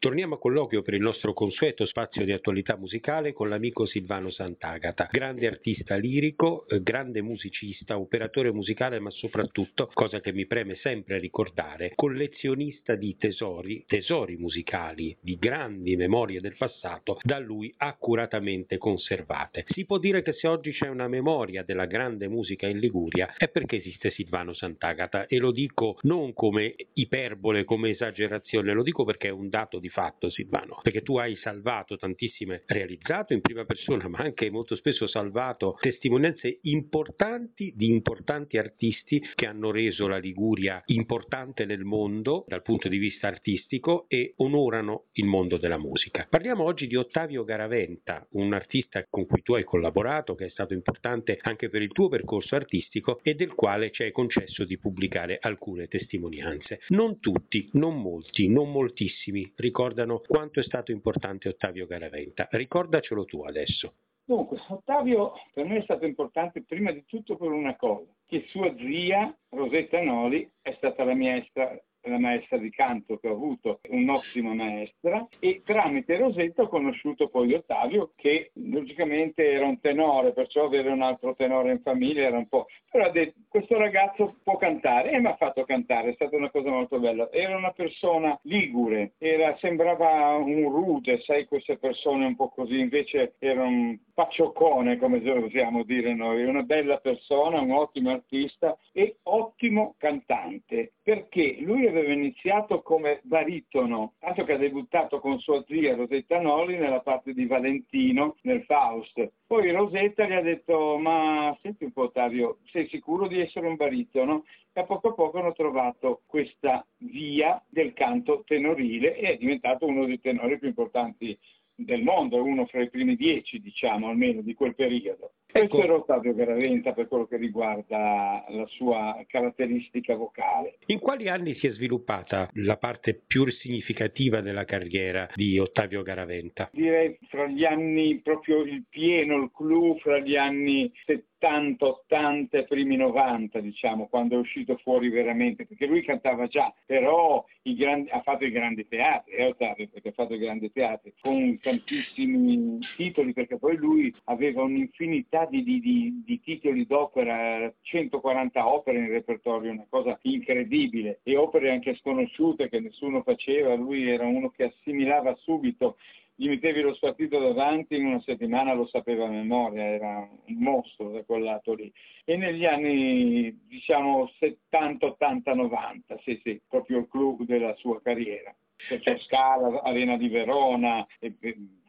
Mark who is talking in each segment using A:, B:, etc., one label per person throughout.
A: Torniamo a colloquio per il nostro consueto spazio di attualità musicale con l'amico Silvano Sant'Agata, grande artista lirico, eh, grande musicista, operatore musicale, ma soprattutto, cosa che mi preme sempre ricordare, collezionista di tesori, tesori musicali, di grandi memorie del passato, da lui accuratamente conservate. Si può dire che se oggi c'è una memoria della grande musica in Liguria è perché esiste Silvano Sant'Agata e lo dico non come iperbole, come esagerazione, lo dico perché è un dato di fatto, Silvano, perché tu hai salvato tantissime, realizzato in prima persona, ma anche molto spesso salvato testimonianze importanti di importanti artisti che hanno reso la Liguria importante nel mondo dal punto di vista artistico e onorano il mondo della musica. Parliamo oggi di Ottavio Garaventa, un artista con cui tu hai collaborato, che è stato importante anche per il tuo percorso artistico e del quale ci hai concesso di pubblicare alcune testimonianze. Non tutti, non molti, non moltissimi ricordano ricordano quanto è stato importante Ottavio Garaventa. Ricordacelo tu adesso.
B: Dunque, Ottavio per me è stato importante prima di tutto per una cosa, che sua zia Rosetta Noli è stata la mia maestra la maestra di canto che ho avuto, un'ottima maestra, e tramite Rosetta ho conosciuto poi Ottavio, che logicamente era un tenore, perciò avere un altro tenore in famiglia era un po'... Però ha detto, questo ragazzo può cantare, e mi ha fatto cantare, è stata una cosa molto bella. Era una persona ligure, era, sembrava un rude, sai, queste persone un po' così, invece era un paccioccone, come osiamo dire noi, una bella persona, un ottimo artista e ottimo cantante, perché lui aveva iniziato come baritono, tanto che ha debuttato con sua zia Rosetta Noli nella parte di Valentino nel Faust. Poi Rosetta gli ha detto, ma senti un po' Ottavio, sei sicuro di essere un baritono? E a poco a poco hanno trovato questa via del canto tenorile e è diventato uno dei tenori più importanti del mondo, uno fra i primi dieci, diciamo, almeno di quel periodo. Ecco. Questo era Ottavio Garaventa per quello che riguarda la sua caratteristica vocale.
A: In quali anni si è sviluppata la parte più significativa della carriera di Ottavio Garaventa?
B: Direi fra gli anni, proprio il pieno, il clou, fra gli anni 70 70, 80 e primi 90, diciamo, quando è uscito fuori veramente, perché lui cantava già, però grandi, ha fatto i grandi teatri, è Ottavio perché ha fatto i grandi teatri, con tantissimi titoli, perché poi lui aveva un'infinità di, di, di, di titoli d'opera, 140 opere in repertorio, una cosa incredibile, e opere anche sconosciute che nessuno faceva, lui era uno che assimilava subito gli mettevi lo spartito davanti, in una settimana lo sapeva a memoria, era un mostro da quel lato lì. E negli anni, diciamo, 70, 80, 90, sì, sì, proprio il club della sua carriera. C'è Scala, Arena di Verona,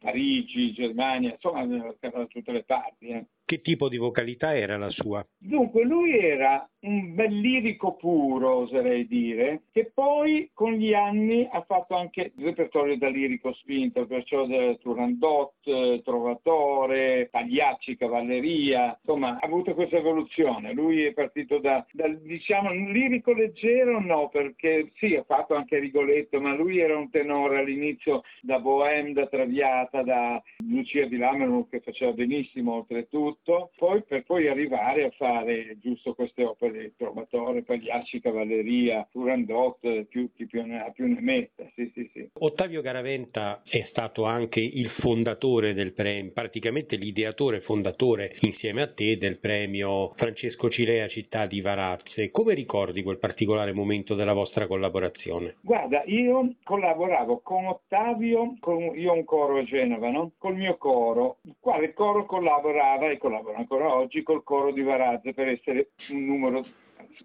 B: Parigi, Germania, insomma, da tutte le parti. Eh.
A: Che tipo di vocalità era la sua?
B: Dunque, lui era un bel lirico puro, oserei dire, che poi con gli anni ha fatto anche il repertorio da lirico spinto, perciò Turandot, Trovatore, Pagliacci, Cavalleria, insomma, ha avuto questa evoluzione. Lui è partito da, da diciamo, un lirico leggero, no, perché sì, ha fatto anche Rigoletto, ma lui era un tenore all'inizio da Bohème, da Traviata, da Lucia di Lammermoor, che faceva benissimo oltretutto, tutto, poi per poi arrivare a fare giusto queste opere, Trovatore, Pagliacci, Cavalleria, Turandot, più, chi più ne ha più ne metta. Sì, sì, sì.
A: Ottavio Garaventa è stato anche il fondatore del premio, praticamente l'ideatore fondatore insieme a te del premio Francesco Cilea Città di Varazze. Come ricordi quel particolare momento della vostra collaborazione?
B: Guarda, io collaboravo con Ottavio, con, io ho un coro a Genova, no? col mio coro, il quale coro collaborava e collaborava collaboro ancora oggi col coro di Varazze per essere un numero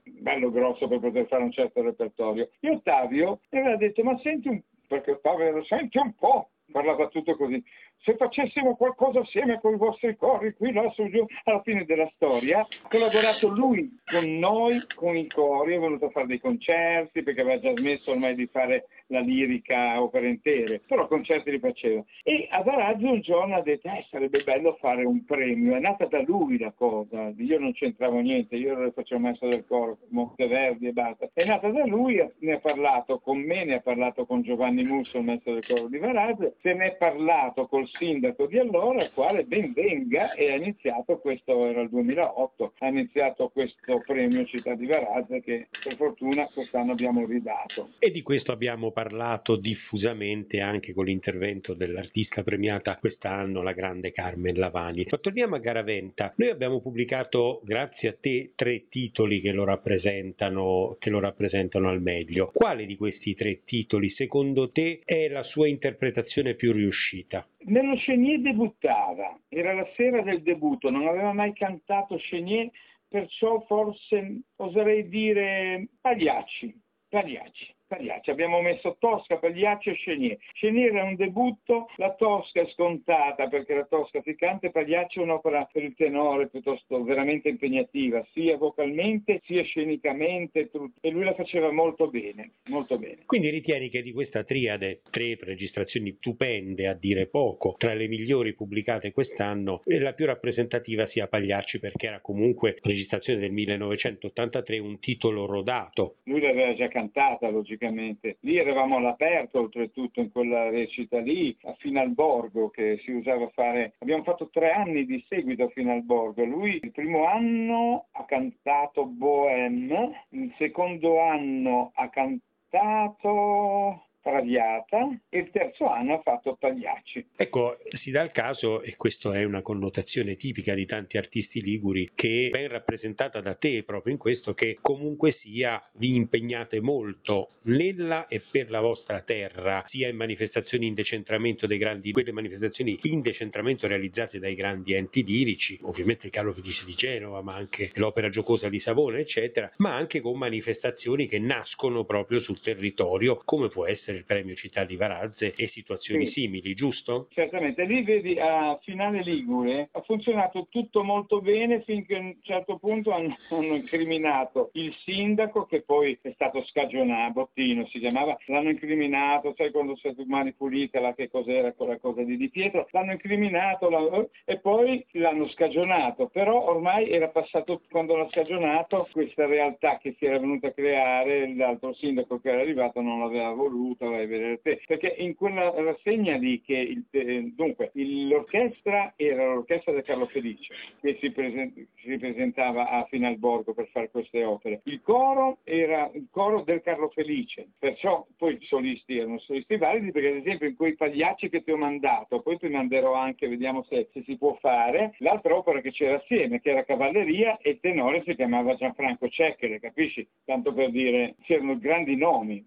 B: bello grosso per poter fare un certo repertorio. E Ottavio mi aveva detto, ma senti un perché Ottavio senti un po', parlava tutto così, se facessimo qualcosa assieme con i vostri cori, qui, là, su, giù, alla fine della storia, ha collaborato lui con noi, con i cori, è venuto a fare dei concerti, perché aveva già smesso ormai di fare la lirica opere intere, però concerti li faceva. E a Varazzo un giorno ha detto, eh, sarebbe bello fare un premio, è nata da lui la cosa, io non c'entravo niente, io lo facevo maestro del coro, Monteverdi e basta. È nata da lui, ne ha parlato con me, ne ha parlato con Giovanni Musso, il maestro del coro di Varazzo, se ne è parlato col sindaco di allora, il quale ben venga e ha iniziato, questo era il 2008, ha iniziato questo premio Città di Varazze che per fortuna quest'anno abbiamo ridato.
A: E di questo abbiamo parlato diffusamente anche con l'intervento dell'artista premiata quest'anno, la grande Carmen Lavani. Ma torniamo a Garaventa. Noi abbiamo pubblicato, grazie a te, tre titoli che lo rappresentano, che lo rappresentano al meglio. Quale di questi tre titoli, secondo te, è la sua interpretazione più riuscita?
B: Nello Chenier debuttava, era la sera del debutto, non aveva mai cantato Chenier, perciò forse oserei dire Pagliacci, Pagliacci. Pagliacci. Abbiamo messo Tosca, Pagliacci e Chenier. Chenier è un debutto, la Tosca è scontata perché la Tosca si canta e Pagliacci è un'opera per il tenore piuttosto veramente impegnativa, sia vocalmente sia scenicamente e lui la faceva molto bene, molto bene.
A: Quindi ritieni che di questa triade, tre registrazioni stupende a dire poco, tra le migliori pubblicate quest'anno, la più rappresentativa sia Pagliacci perché era comunque registrazione del 1983, un titolo rodato.
B: Lui l'aveva già cantata, logicamente logicamente. Lì eravamo all'aperto, oltretutto in quella recita lì, a Finalborgo, che si usava fare. Abbiamo fatto tre anni di seguito a Finalborgo. Lui il primo anno ha cantato Bohème, il secondo anno ha cantato Traviata e il terzo anno ha fatto Pagliacci.
A: Ecco, si dà il caso, e questa è una connotazione tipica di tanti artisti liguri, che ben rappresentata da te proprio in questo, che comunque sia vi impegnate molto nella e per la vostra terra, sia in manifestazioni in decentramento dei grandi, quelle manifestazioni in decentramento realizzate dai grandi enti lirici, ovviamente il Carlo Felice di Genova, ma anche l'Opera Giocosa di Savona, eccetera, ma anche con manifestazioni che nascono proprio sul territorio, come può essere il premio Città di Varazze e situazioni sì. simili, giusto?
B: Certamente, lì vedi a Finale Ligure ha funzionato tutto molto bene finché a un certo punto hanno, hanno incriminato il sindaco che poi è stato scagionato, Bottino si chiamava, l'hanno incriminato, sai quando sei tu mani pulite, là che cos'era quella cosa di Di Pietro, l'hanno incriminato la, e poi l'hanno scagionato, però ormai era passato quando l'ha scagionato questa realtà che si era venuta a creare, l'altro sindaco che era arrivato non l'aveva voluto, vai vedere te, perché in quella rassegna lì che il, eh, dunque il, l'orchestra era l'orchestra di Carlo Felice che si, present, si, presentava a Finalborgo per fare queste opere, il coro era il coro del Carlo Felice, perciò poi i solisti erano solisti validi perché ad esempio in quei pagliacci che ti ho mandato, poi ti manderò anche, vediamo se, se si può fare, l'altra opera che c'era assieme che era Cavalleria e il tenore si chiamava Gianfranco Cecchere, capisci? Tanto per dire, c'erano grandi nomi.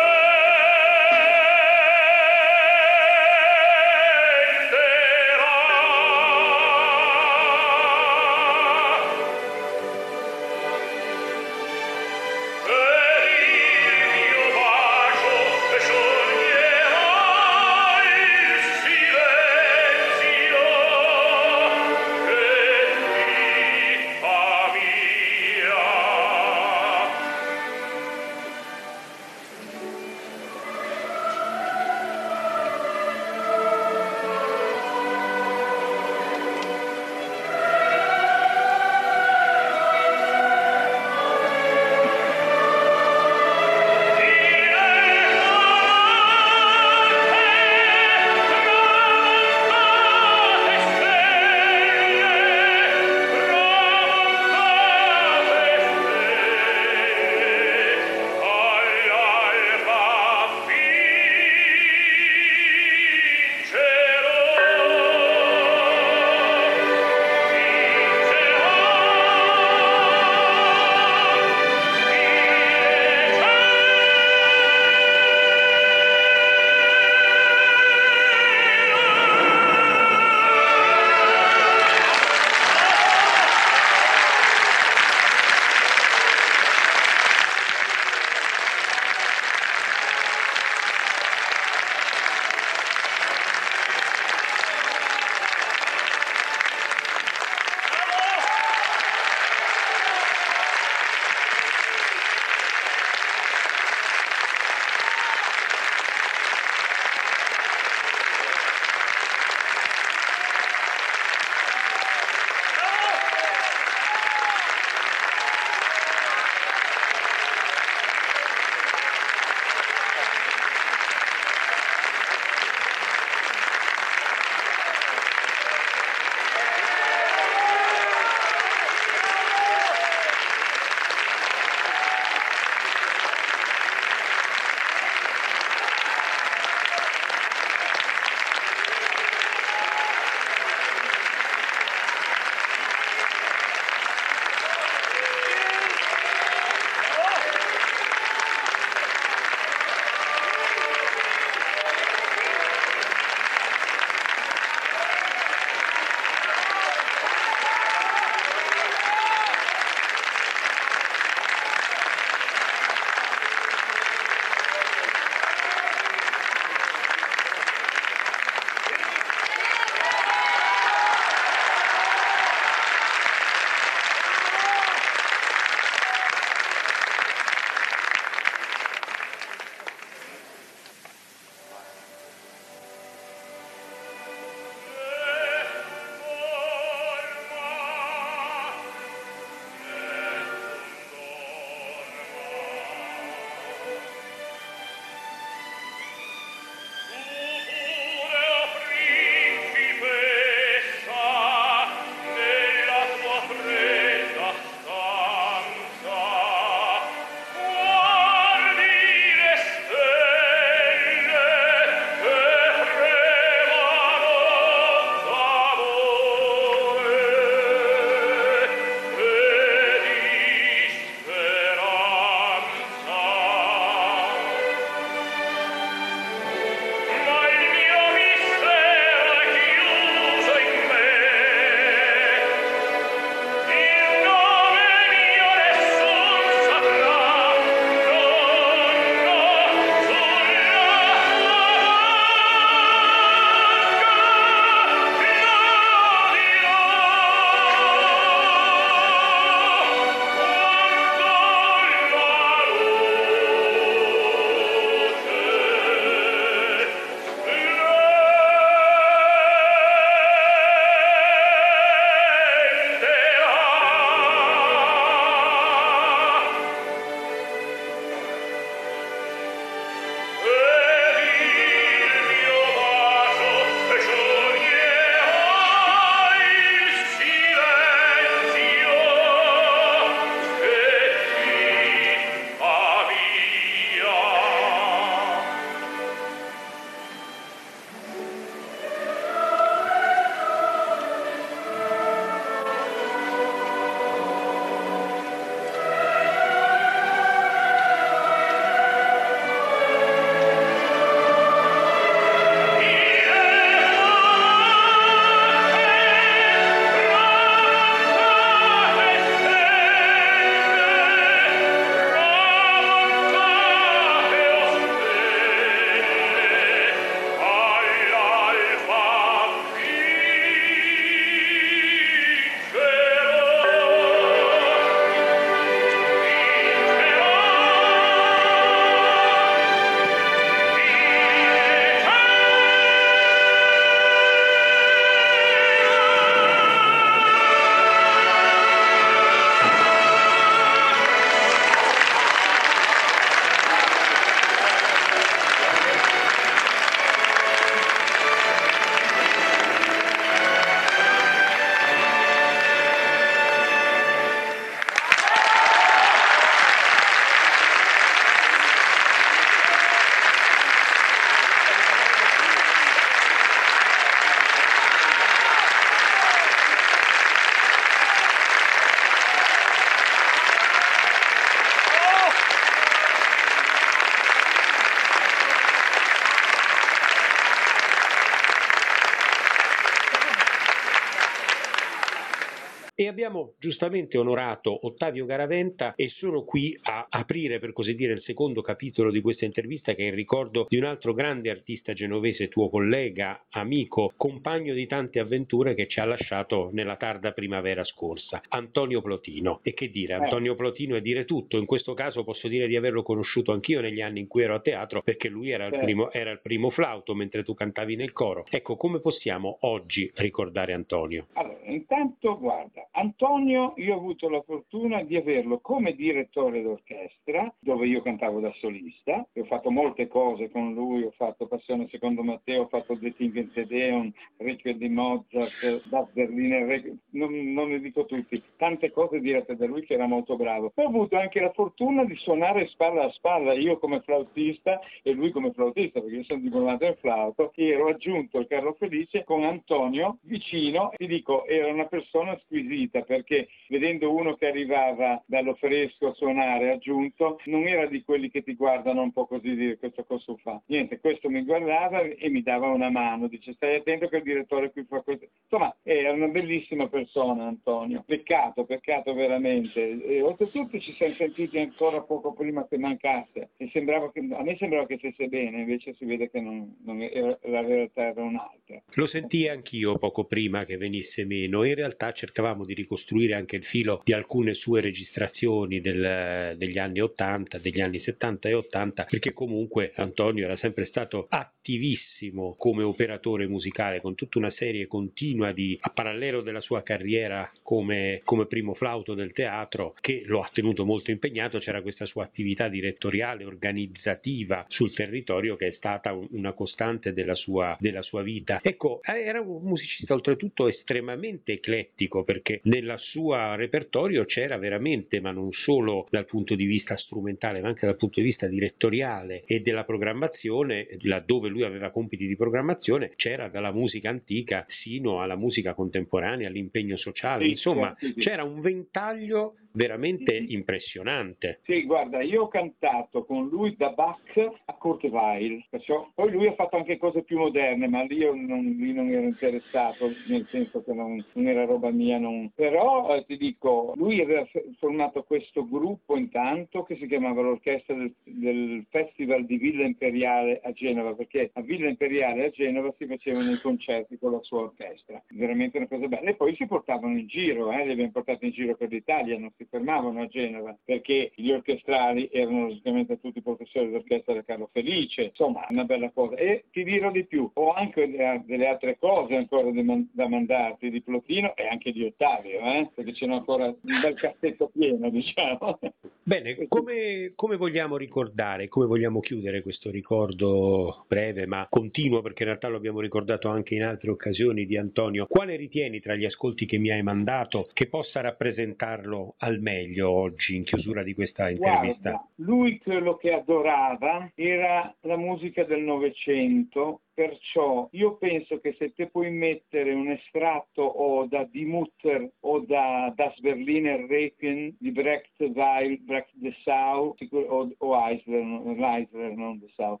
A: Abbiamo giustamente onorato Ottavio Garaventa e sono qui a aprire per così dire il secondo capitolo di questa intervista che è il ricordo di un altro grande artista genovese, tuo collega, amico, compagno di tante avventure che ci ha lasciato nella tarda primavera scorsa, Antonio Plotino. E che dire, eh. Antonio Plotino è dire tutto, in questo caso posso dire di averlo conosciuto anch'io negli anni in cui ero a teatro perché lui era il, primo, era il primo flauto mentre tu cantavi nel coro. Ecco, come possiamo oggi ricordare Antonio?
B: Allora, intanto guarda, Antonio io ho avuto la fortuna di averlo come direttore d'orchestra, dove io cantavo da solista, ho fatto molte cose con lui, ho fatto Passione secondo Matteo, ho fatto The Ting Te Deum, Requiem di Mozart, Das Berliner, non, non ne dico tutti, tante cose dirette da lui che era molto bravo. Ho avuto anche la fortuna di suonare spalla a spalla, io come flautista e lui come flautista, perché io sono diplomato in flauto, e ero aggiunto al Carlo Felice con Antonio vicino, ti dico, era una persona squisita perché vedendo uno che arrivava dallo fresco a suonare aggiunto, non era di quelli che ti guardano un po' così dire questo cosa fa. Niente, questo mi guardava e mi dava una mano, dice stai attento che il direttore qui fa questo. Insomma, era una bellissima persona Antonio, peccato, peccato veramente. E oltretutto ci siamo sentiti ancora poco prima che mancasse. Che, a me sembrava che stesse bene, invece si vede che non, non era, la realtà era un'altra.
A: Lo sentii anch'io poco prima che venisse meno. In realtà cercavamo di ricostruire anche il filo di alcune sue registrazioni del, degli anni 80, degli anni 70 e 80, perché comunque Antonio era sempre stato attivissimo come operatore musicale, con tutta una serie continua di, a parallelo della sua carriera come, come primo flauto del teatro, che lo ha tenuto molto impegnato, c'era questa sua attività direttoriale, organizzativa sul territorio che è stata una costante della sua, della sua vita. Ecco, era un musicista oltretutto estremamente eclettico perché nel suo repertorio c'era veramente, ma non solo dal punto di vista strumentale, ma anche dal punto di vista direttoriale e della programmazione, laddove lui aveva compiti di programmazione, c'era dalla musica antica sino alla musica contemporanea, all'impegno sociale, sì, insomma sì, sì. c'era un ventaglio veramente impressionante.
B: Sì, guarda, io ho cantato con lui da Bach a Kurt Weill, perciò, poi lui ha fatto anche cose più moderne, ma lì io non, lì non ero interessato, nel senso che non, non era roba mia, non... però eh, ti dico, lui aveva formato questo gruppo intanto che si chiamava l'orchestra del, del Festival di Villa Imperiale a Genova, perché a Villa Imperiale a Genova si facevano i concerti con la sua orchestra, veramente una cosa bella, e poi si portavano in giro, eh, li abbiamo portati in giro per l'Italia, non si fermavano a Genova, perché gli orchestrali erano logicamente tutti professori d'orchestra da Carlo Felice, insomma una bella cosa. E ti dirò di più, ho anche delle altre cose ancora da mandarti di Plotino e anche di Ottavio, eh? perché ce n'è ancora un bel cassetto pieno, diciamo.
A: Bene, come, come, vogliamo ricordare, come vogliamo chiudere questo ricordo breve ma continuo, perché in realtà lo abbiamo ricordato anche in altre occasioni di Antonio, quale ritieni tra gli ascolti che mi hai mandato che possa rappresentarlo al meglio oggi in chiusura di questa intervista?
B: Guarda, lui quello che adorava era la musica del Novecento Perciò io penso che se te puoi mettere un estratto o da Die Mutter o da Das Berliner Requiem di Brecht Weil, Brecht de Sau o, o Eisler, Eisler, non de Sau.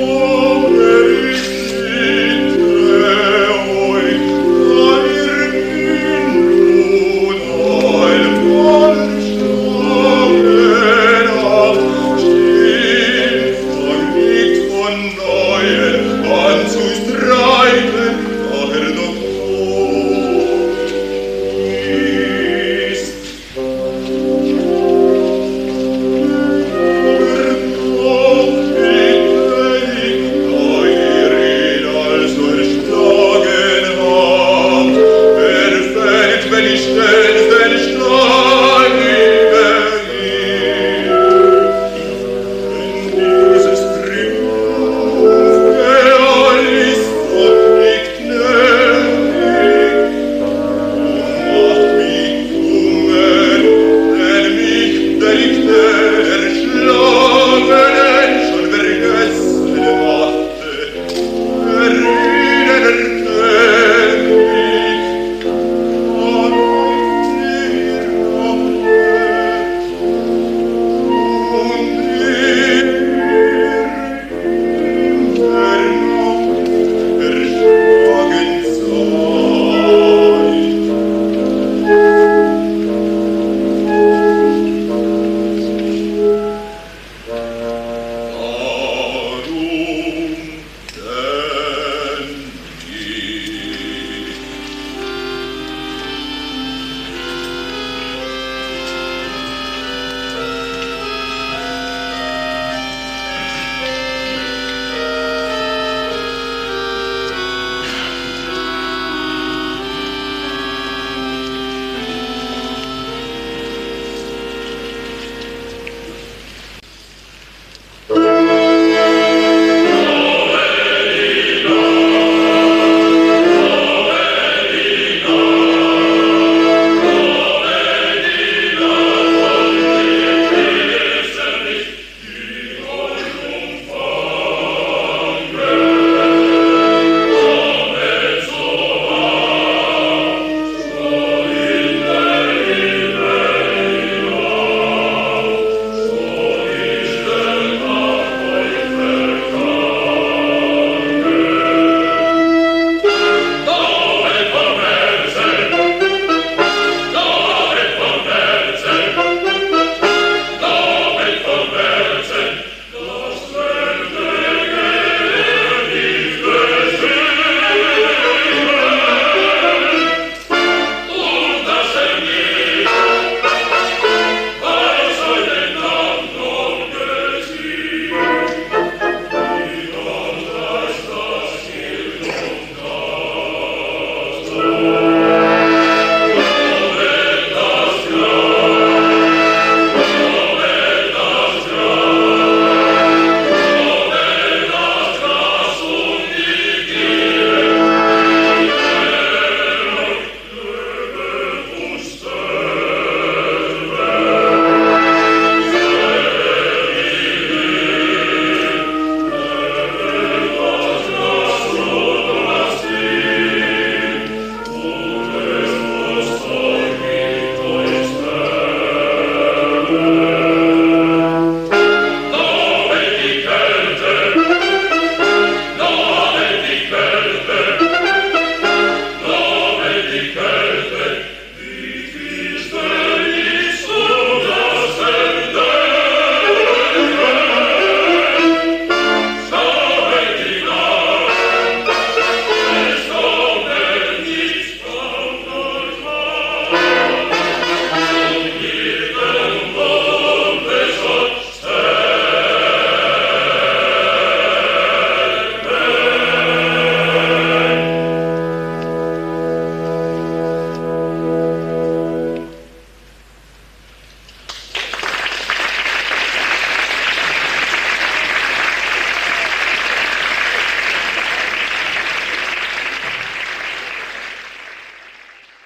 B: Oh,